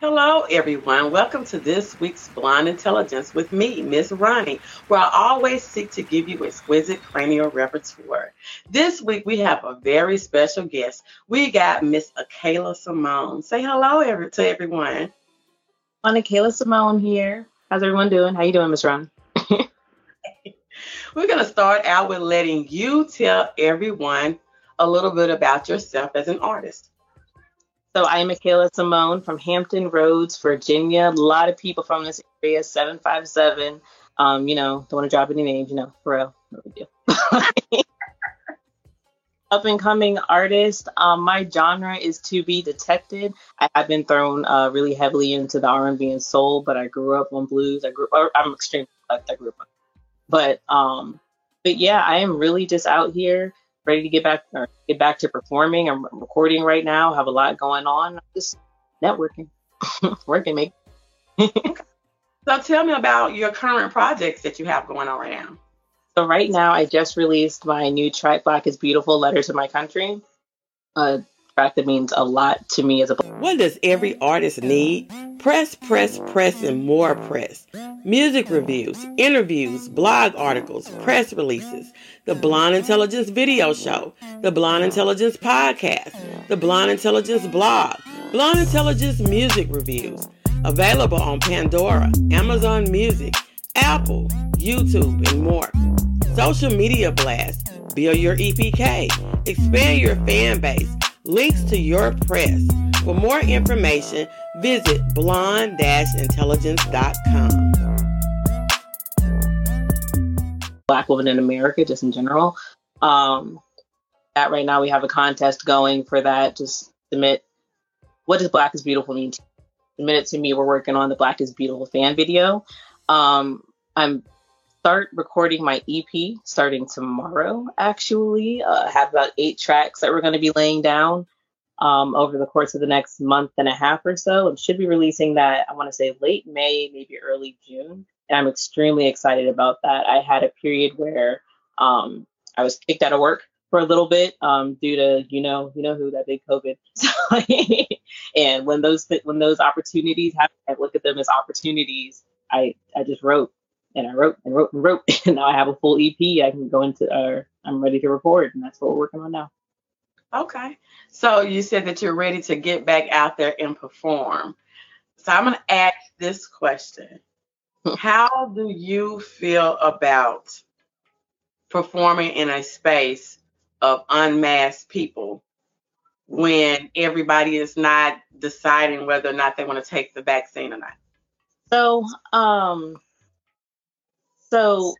Hello, everyone. Welcome to this week's Blonde Intelligence with me, Miss Ronnie, where I always seek to give you exquisite cranial repertoire. This week we have a very special guest. We got Miss Akeylah Simone. Say hello every, to everyone. On Akeylah Simone here. How's everyone doing? How you doing, Miss Ronnie? We're going to start out with letting you tell everyone a little bit about yourself as an artist. So I'm Akeylah Simone from Hampton Roads, Virginia. A lot of people from this area, 757. Um, you know, don't want to drop any names, you know, for real. No big deal. Up and coming artist. Um, my genre is to be detected. I have been thrown uh, really heavily into the R&B and soul, but I grew up on blues. I grew. I'm extremely I grew up. But um, but yeah, I am really just out here ready to get back or get back to performing. I'm recording right now. Have a lot going on. Just networking, working, me. so tell me about your current projects that you have going on right now. So right now, I just released my new track, "Black Is Beautiful: Letter to My Country." A that means a lot to me as a. What does every artist need? Press, press, press, and more press. Music reviews, interviews, blog articles, press releases, the Blonde Intelligence video show, the Blonde Intelligence podcast, the Blonde Intelligence blog, Blonde Intelligence music reviews. Available on Pandora, Amazon Music, Apple, YouTube, and more. Social media blast, build your EPK, expand your fan base, links to your press. For more information, visit blonde-intelligence.com. Black women in America, just in general. Um, that right now we have a contest going for that. Just submit what does Black is Beautiful mean? Submit it to me. We're working on the Black is Beautiful fan video. Um, I'm start recording my EP starting tomorrow. Actually, uh, I have about eight tracks that we're going to be laying down um, over the course of the next month and a half or so, and should be releasing that. I want to say late May, maybe early June, and I'm extremely excited about that. I had a period where um, I was kicked out of work for a little bit um, due to you know you know who that big COVID. and when those when those opportunities happen, I look at them as opportunities. I I just wrote and I wrote and wrote and wrote, and now I have a full EP. I can go into, uh, I'm ready to record, and that's what we're working on now. Okay. So you said that you're ready to get back out there and perform. So I'm going to ask this question How do you feel about performing in a space of unmasked people when everybody is not deciding whether or not they want to take the vaccine or not? So, um, so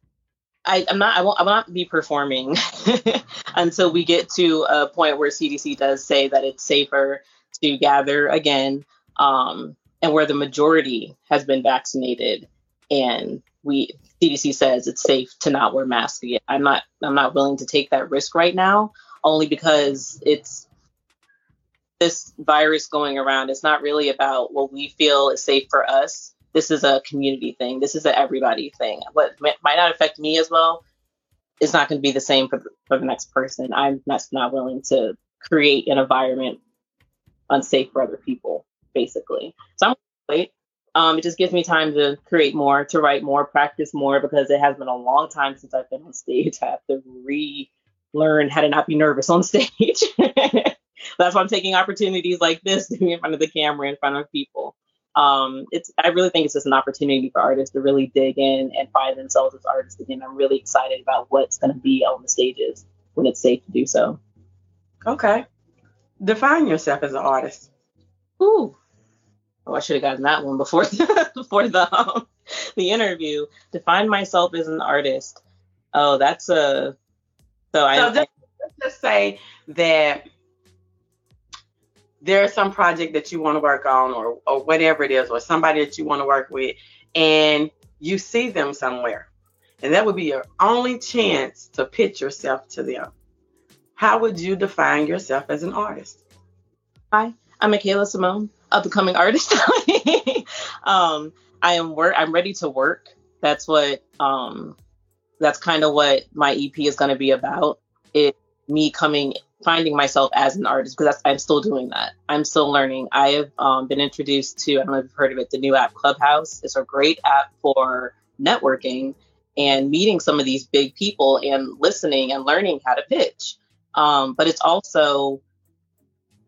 I, am not I won't I will not be performing until we get to a point where CDC does say that it's safer to gather again, um, and where the majority has been vaccinated, and we CDC says it's safe to not wear masks again. I'm not I'm not willing to take that risk right now, only because it's this virus going around. It's not really about what we feel is safe for us this is a community thing. This is an everybody thing. What might not affect me as well is not going to be the same for the, for the next person. I'm not, not willing to create an environment unsafe for other people, basically. So I'm wait. Um, it just gives me time to create more, to write more, practice more, because it has been a long time since I've been on stage. I have to relearn how to not be nervous on stage. That's why I'm taking opportunities like this to be in front of the camera, in front of people um, it's I really think it's just an opportunity for artists to really dig in and find themselves as artists again. I'm really excited about what's going to be on the stages when it's safe to do so. Okay, define yourself as an artist. Ooh, oh, I should have gotten that one before before the um, the interview. Define myself as an artist. Oh, that's a so, so I. Just, let's just say that there's some project that you want to work on or, or whatever it is, or somebody that you want to work with, and you see them somewhere. And that would be your only chance to pitch yourself to them. How would you define yourself as an artist? Hi, I'm Akeylah Simone, up and coming artist. um, I am work. I'm ready to work. That's what. Um, that's kind of what my EP is going to be about. It me coming finding myself as an artist because I'm still doing that. I'm still learning. I have um, been introduced to, I don't know if you've heard of it, the new app Clubhouse. It's a great app for networking and meeting some of these big people and listening and learning how to pitch. Um, but it's also,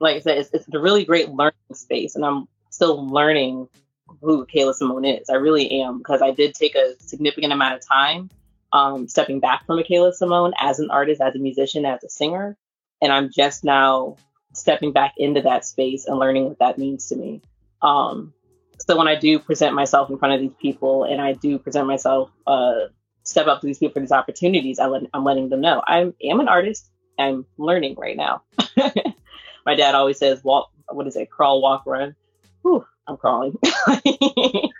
like I said, it's, it's a really great learning space. And I'm still learning who Kayla Simone is. I really am because I did take a significant amount of time um, stepping back from Akeylah Simone as an artist, as a musician, as a singer. And I'm just now stepping back into that space and learning what that means to me. Um, so when I do present myself in front of these people and I do present myself, uh, step up to these people for these opportunities, I let, I'm letting them know I am an artist. I'm learning right now. My dad always says, walk, what is it? Crawl, walk, run. Whew, I'm crawling. okay.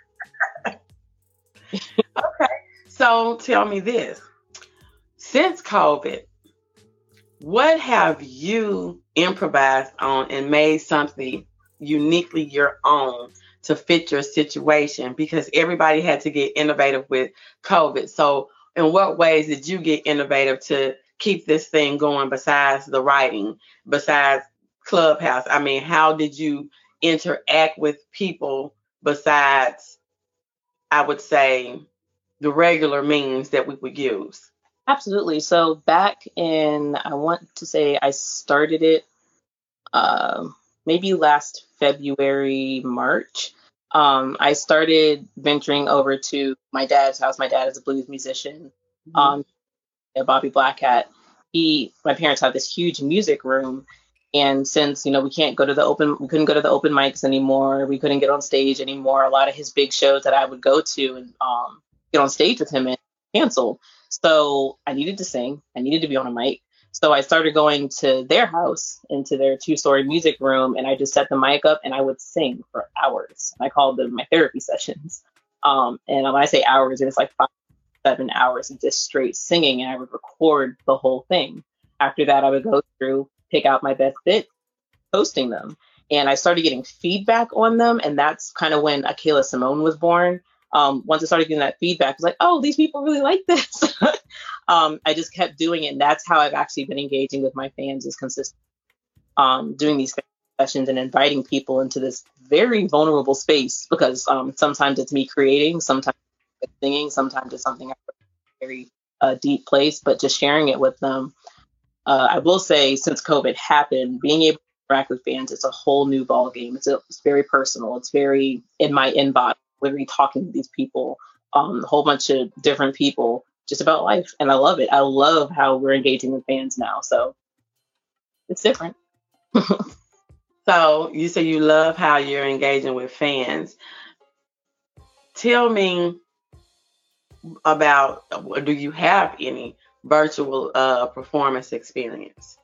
So tell me this. Since COVID, what have you improvised on and made something uniquely your own to fit your situation? Because everybody had to get innovative with COVID. So, in what ways did you get innovative to keep this thing going besides the writing, besides Clubhouse? I mean, how did you interact with people besides, I would say, the regular means that we would use? Absolutely. So back in, I want to say I started it uh, maybe last February, March. Um, I started venturing over to my dad's house. My dad is a blues musician. Mm-hmm. Um, Bobby Blackhat. He, my parents have this huge music room, and since you know we can't go to the open, we couldn't go to the open mics anymore. We couldn't get on stage anymore. A lot of his big shows that I would go to and um, get on stage with him and cancel. So I needed to sing. I needed to be on a mic. So I started going to their house, into their two story music room, and I just set the mic up and I would sing for hours. I called them my therapy sessions. Um, and when I say hours, it's like five, seven hours of just straight singing, and I would record the whole thing. After that, I would go through, pick out my best bits, posting them. And I started getting feedback on them, and that's kind of when Akeylah Simone was born um, once I started getting that feedback, I was like, oh, these people really like this. um, I just kept doing it. And that's how I've actually been engaging with my fans is consistent, um, doing these sessions and inviting people into this very vulnerable space because um, sometimes it's me creating, sometimes it's singing, sometimes it's something very uh, deep place, but just sharing it with them. Uh, I will say, since COVID happened, being able to interact with fans, it's a whole new ball game. It's, a, it's very personal. It's very in my inbox literally talking to these people, um, a whole bunch of different people just about life. And I love it. I love how we're engaging with fans now. So it's different. so you say you love how you're engaging with fans. Tell me about do you have any virtual uh, performance experience?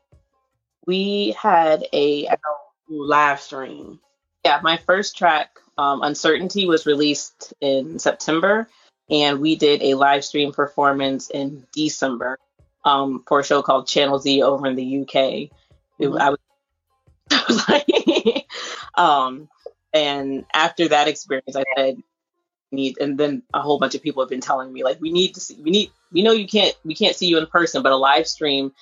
We had a live stream. Yeah, my first track um, Uncertainty was released in September, and we did a live stream performance in December um, for a show called Channel Z over in the UK. Mm-hmm. I, was, I was like, um, and after that experience, I said, need and then a whole bunch of people have been telling me like we need to see we need we know you can't we can't see you in person but a live stream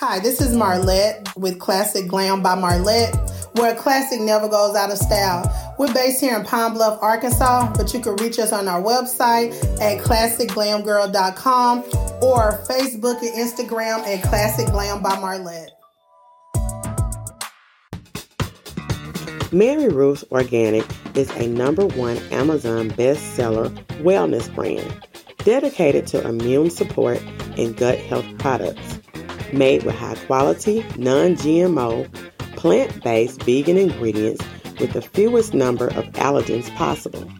Hi, this is Marlette with Classic Glam by Marlette, where a classic never goes out of style. We're based here in Pine Bluff, Arkansas, but you can reach us on our website at classicglamgirl.com or Facebook and Instagram at Classic Glam by Marlette. Mary Ruth's Organic is a number one Amazon bestseller wellness brand dedicated to immune support and gut health products made with high quality, non GMO, plant based vegan ingredients with the fewest number of allergens possible.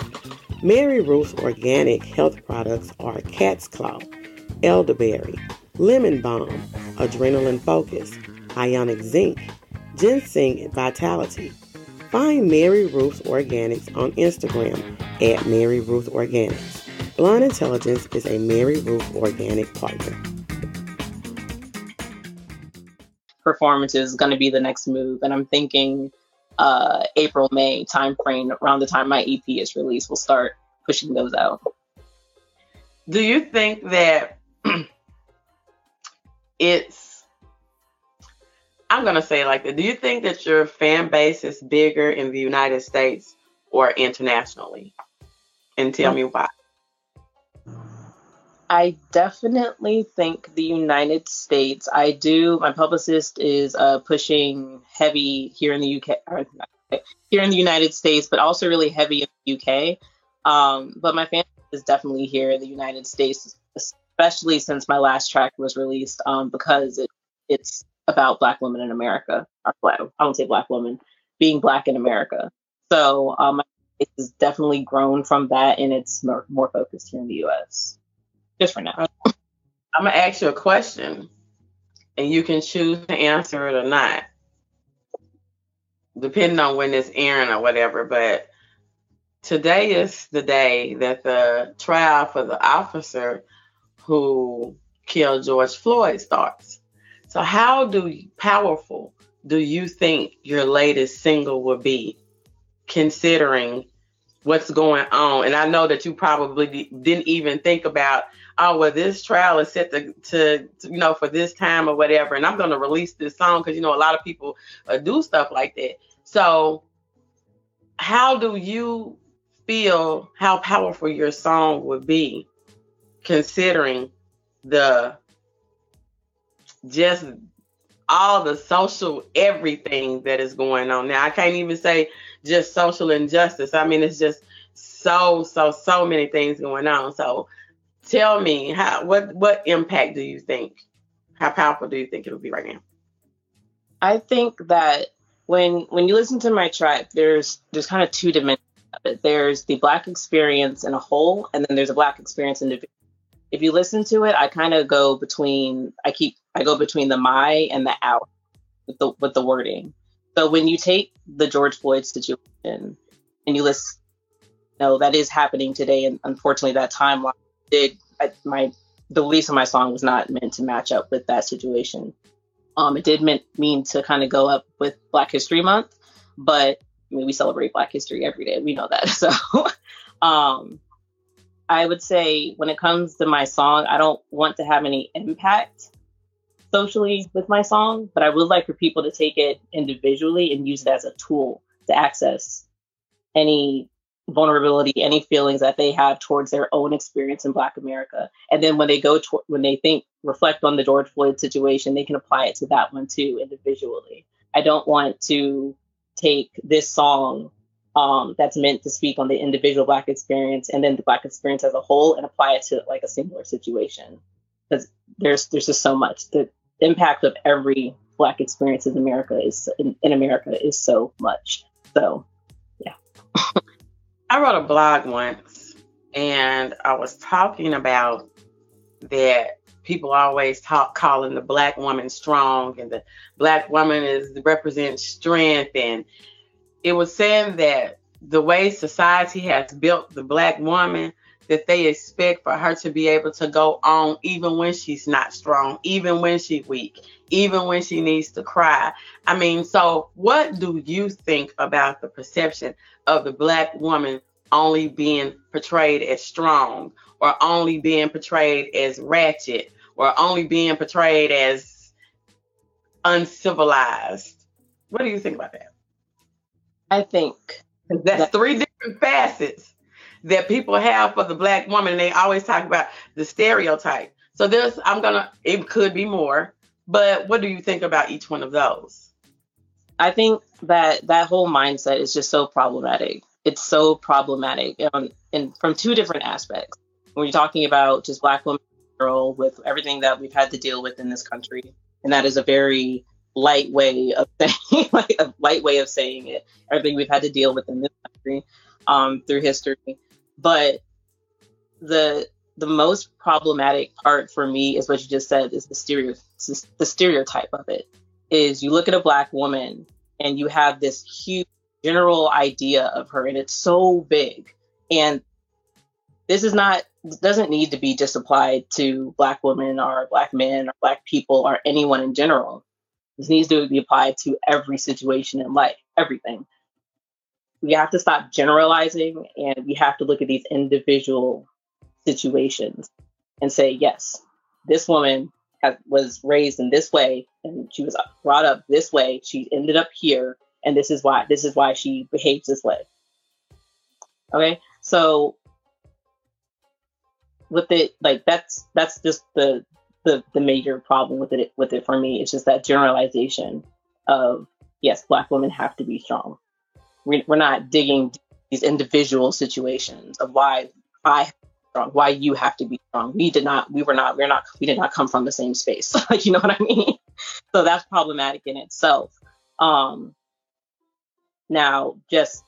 Mary Ruth's organic health products are cat's claw, elderberry, lemon balm, adrenaline focus, ionic zinc, ginseng vitality. Find Mary Ruth's Organics on Instagram at Mary Ruth Organics. Blonde Intelligence is a Mary Ruth Organic partner. Performance is going to be the next move. And I'm thinking uh, April, May timeframe around the time my EP is released, we'll start pushing those out. Do you think that it's I'm gonna say like that. Do you think that your fan base is bigger in the United States or internationally? And tell me why. I definitely think the United States. I do. My publicist is uh, pushing heavy here in the UK, or here in the United States, but also really heavy in the UK. Um, but my fan is definitely here in the United States, especially since my last track was released, um, because it, it's about Black women in America. Or black, I don't say Black women being Black in America. So um, it's definitely grown from that, and it's more, more focused here in the U.S. Just for now. Uh, I'm gonna ask you a question, and you can choose to answer it or not, depending on when it's airing or whatever. But today is the day that the trial for the officer who killed George Floyd starts. So, how do you, powerful do you think your latest single will be, considering what's going on? And I know that you probably didn't even think about, oh, well, this trial is set to, to, to you know, for this time or whatever, and I'm going to release this song because you know a lot of people uh, do stuff like that. So, how do you feel how powerful your song would be, considering the just all the social everything that is going on now. I can't even say just social injustice. I mean, it's just so so so many things going on. So tell me how what what impact do you think? How powerful do you think it'll be right now? I think that when when you listen to my track, there's there's kind of two dimensions of it. There's the black experience in a whole, and then there's a black experience individual if you listen to it, I kind of go between I keep I go between the my and the out with the with the wording. So when you take the George Floyd situation and you listen, you know that is happening today, and unfortunately that timeline did I, my the release of my song was not meant to match up with that situation. Um, it did mean, mean to kind of go up with Black History Month, but I mean we celebrate Black History every day. We know that. So um, I would say when it comes to my song, I don't want to have any impact socially with my song, but I would like for people to take it individually and use it as a tool to access any vulnerability, any feelings that they have towards their own experience in Black America. And then when they go to, when they think, reflect on the George Floyd situation, they can apply it to that one too individually. I don't want to take this song um, that's meant to speak on the individual Black experience and then the Black experience as a whole and apply it to like a singular situation. Because there's there's just so much. The impact of every Black experience in America is in, in America is so much. So, yeah. I wrote a blog once, and I was talking about that people always talk calling the black woman strong and the black woman is represents strength and it was saying that the way society has built the black woman, that they expect for her to be able to go on even when she's not strong, even when she's weak, even when she needs to cry. I mean, so what do you think about the perception of the black woman only being portrayed as strong or only being portrayed as ratchet or only being portrayed as uncivilized? What do you think about that? I think that's that, three different facets that people have for the black woman. And they always talk about the stereotype. So there's, I'm gonna, it could be more, but what do you think about each one of those? I think that that whole mindset is just so problematic. It's so problematic, and from two different aspects. When you're talking about just black women girl with everything that we've had to deal with in this country, and that is a very light way of saying like a light way of saying it. Everything we've had to deal with in this country um, through history, but the the most problematic part for me is what you just said is the stereo the stereotype of it is you look at a black woman and you have this huge general idea of her and it's so big and this is not doesn't need to be just applied to black women or black men or black people or anyone in general this needs to be applied to every situation in life, everything. We have to stop generalizing and we have to look at these individual situations and say, yes, this woman was raised in this way and she was brought up this way. She ended up here, and this is why this is why she behaves this way. Okay, so with it, like that's that's just the the the major problem with it with it for me. It's just that generalization of yes, black women have to be strong. We, we're not digging these individual situations of why I strong, why you have to be strong. We did not, we were not, we're not, we did not come from the same space. like, you know what I mean? So that's problematic in itself. Um, now, just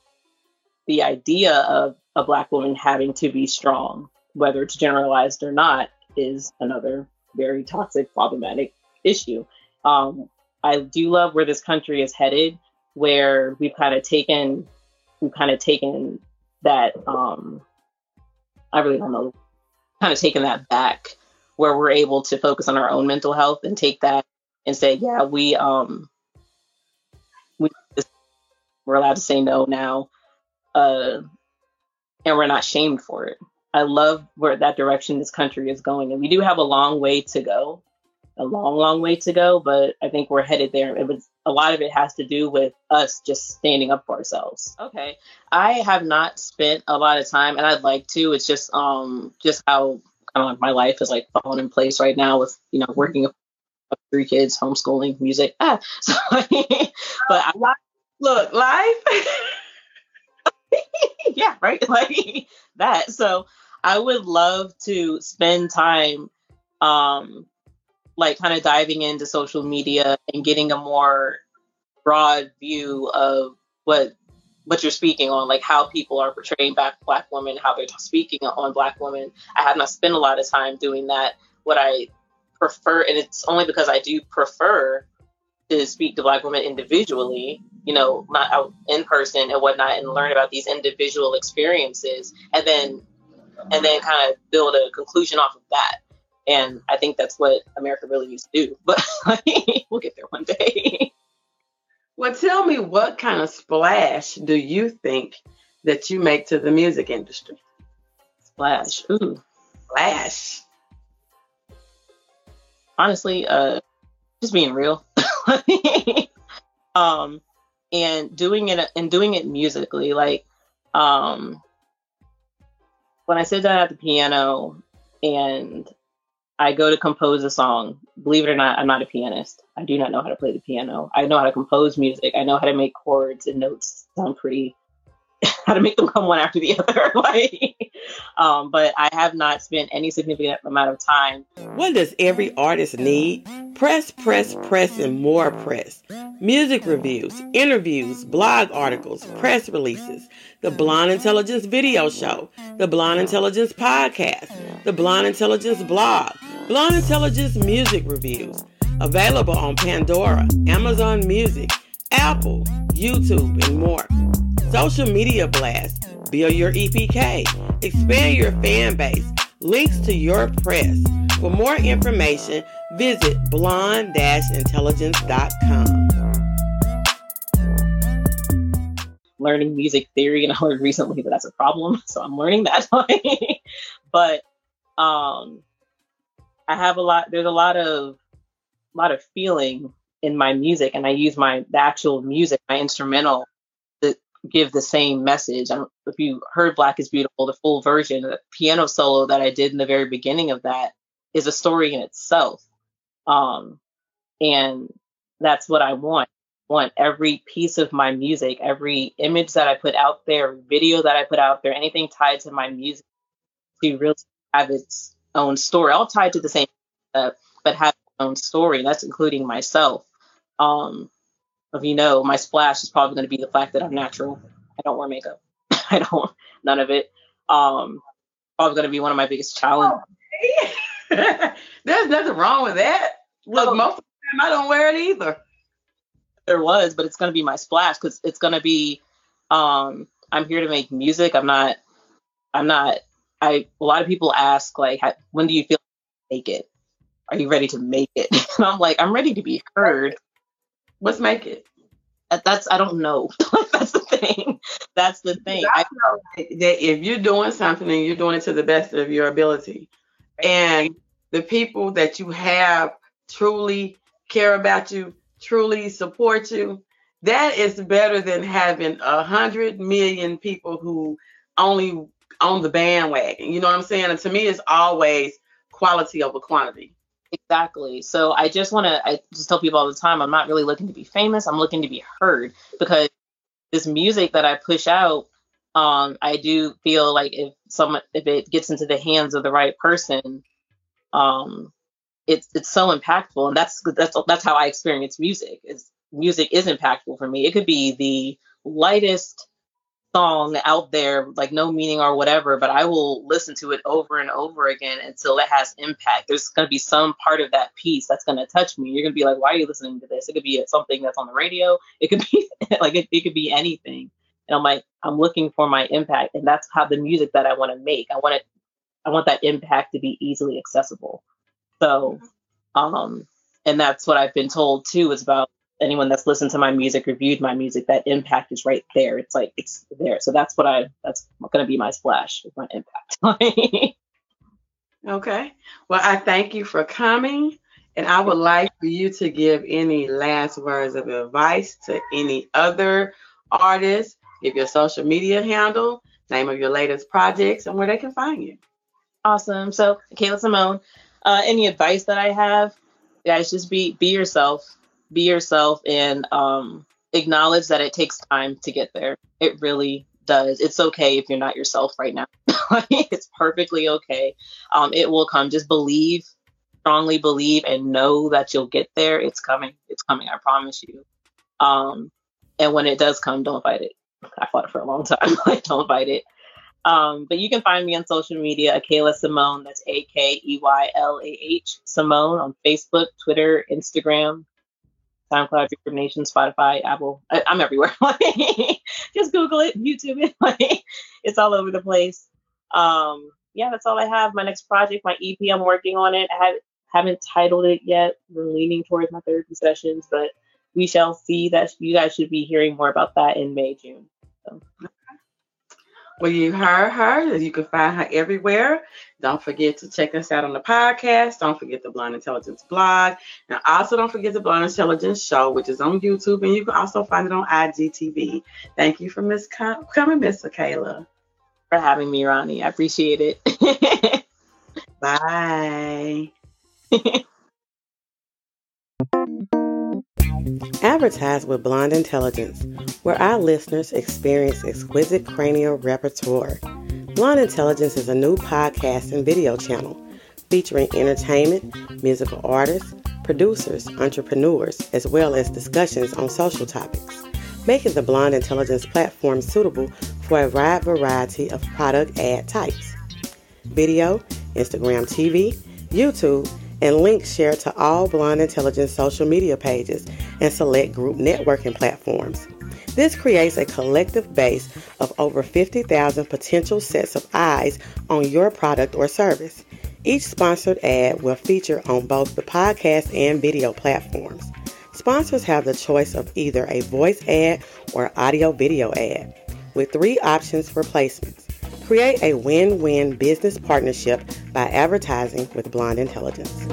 the idea of a black woman having to be strong, whether it's generalized or not, is another very toxic, problematic issue. Um, I do love where this country is headed, where we've kind of taken, we've kind of taken that um, I really don't know, kind of taking that back where we're able to focus on our own mental health and take that and say, yeah, we um we we're allowed to say no now, uh, and we're not shamed for it. I love where that direction this country is going, and we do have a long way to go a long, long way to go, but I think we're headed there. It was a lot of it has to do with us just standing up for ourselves. Okay. I have not spent a lot of time and I'd like to. It's just um just how kind of like my life is like falling in place right now with, you know, working with three kids, homeschooling, music. Ah, so but I, look, life. yeah, right. Like that. So I would love to spend time um like kind of diving into social media and getting a more broad view of what what you're speaking on, like how people are portraying black black women, how they're speaking on black women. I have not spent a lot of time doing that. What I prefer, and it's only because I do prefer to speak to black women individually, you know, not out in person and whatnot, and learn about these individual experiences, and then and then kind of build a conclusion off of that. And I think that's what America really needs to do. But we'll get there one day. Well, tell me what kind of splash do you think that you make to the music industry? Splash. Ooh. Splash. Honestly, uh just being real. um and doing it and doing it musically like um when I sit down at the piano and I go to compose a song. Believe it or not, I'm not a pianist. I do not know how to play the piano. I know how to compose music. I know how to make chords and notes sound pretty, how to make them come one after the other. like, um, but I have not spent any significant amount of time. What does every artist need? Press, press, press, and more press. Music reviews, interviews, blog articles, press releases, the Blonde Intelligence video show, the Blonde Intelligence podcast, the Blonde Intelligence blog, Blonde Intelligence music reviews. Available on Pandora, Amazon Music, Apple, YouTube, and more. Social media blast, build your EPK, expand your fan base, links to your press. For more information, visit blonde-intelligence.com. Learning music theory, and I learned recently that that's a problem, so I'm learning that. but um, I have a lot. There's a lot of a lot of feeling in my music, and I use my the actual music, my instrumental, give the same message. I don't if you heard "Black Is Beautiful," the full version, the piano solo that I did in the very beginning of that is a story in itself. Um, and that's what I want. I want every piece of my music, every image that I put out there, video that I put out there, anything tied to my music to really have its own story, all tied to the same, uh, but have its own story. That's including myself. Um, if you know, my splash is probably going to be the fact that I'm natural. I don't wear makeup. I don't, none of it. Um, probably going to be one of my biggest challenges. There's nothing wrong with that. Look, oh. most of the time I don't wear it either. There was, but it's going to be my splash because it's going to be. Um, I'm here to make music. I'm not. I'm not. I. A lot of people ask like, when do you feel like make it? Are you ready to make it? And I'm like, I'm ready to be heard. Let's make it. That's I don't know. That's the thing. That's the thing. I know that if you're doing something and you're doing it to the best of your ability, and the people that you have truly care about you, truly support you, that is better than having a hundred million people who only on the bandwagon. You know what I'm saying? And to me, it's always quality over quantity. Exactly. So I just want to, I just tell people all the time, I'm not really looking to be famous. I'm looking to be heard because this music that I push out, um, I do feel like if some if it gets into the hands of the right person, um, it's it's so impactful, and that's that's that's how I experience music. Is music is impactful for me. It could be the lightest song out there, like no meaning or whatever, but I will listen to it over and over again until it has impact. There's going to be some part of that piece that's going to touch me. You're going to be like, why are you listening to this? It could be something that's on the radio. It could be like, it, it could be anything. And I'm like, I'm looking for my impact. And that's how the music that I want to make. I want it, I want that impact to be easily accessible. So, um, and that's what I've been told too, is about anyone that's listened to my music, reviewed my music, that impact is right there. It's like it's there. So that's what I that's gonna be my splash, my impact. okay. Well, I thank you for coming. And I would like for you to give any last words of advice to any other artists. Give your social media handle, name of your latest projects, and where they can find you. Awesome. So, Kayla Simone, uh, any advice that I have, guys, just be be yourself be yourself and um, acknowledge that it takes time to get there. It really does. It's okay if you're not yourself right now. it's perfectly okay. Um, it will come. Just believe, strongly believe, and know that you'll get there. It's coming. It's coming. I promise you. Um, and when it does come, don't fight it. I fought it for a long time. don't fight it. Um, but you can find me on social media, Akeylah Simone. That's A K E Y L A H Simone on Facebook, Twitter, Instagram, SoundCloud, Reverb Nation, Spotify, Apple. I, am everywhere. just Google it, YouTube it. it's all over the place. Um, yeah, that's all I have. My next project, my EP, I'm working on it. I have, haven't titled it yet. We're leaning towards my therapy sessions, but we shall see. That you guys should be hearing more about that in May, June. So. Well, you heard her. You can find her everywhere. Don't forget to check us out on the podcast. Don't forget the Blonde Intelligence blog. And also don't forget the Blonde Intelligence show, which is on YouTube. And you can also find it on IGTV. Thank you for Miss Com- coming, Miss Kayla. For having me, Ronnie. I appreciate it. Bye. Advertise with Blonde Intelligence, where our listeners experience exquisite cranial repertoire. Blonde Intelligence is a new podcast and video channel featuring entertainment, musical artists, producers, entrepreneurs, as well as discussions on social topics, making the Blonde Intelligence platform suitable for a wide variety of product ad types. Video, Instagram TV, YouTube, and links shared to all Blonde Intelligence social media pages and select group networking platforms. This creates a collective base of over 50,000 potential sets of eyes on your product or service. Each sponsored ad will feature on both the podcast and video platforms. Sponsors have the choice of either a voice ad or audio video ad, with three options for placements. Create a win win business partnership by advertising with Blonde Intelligence.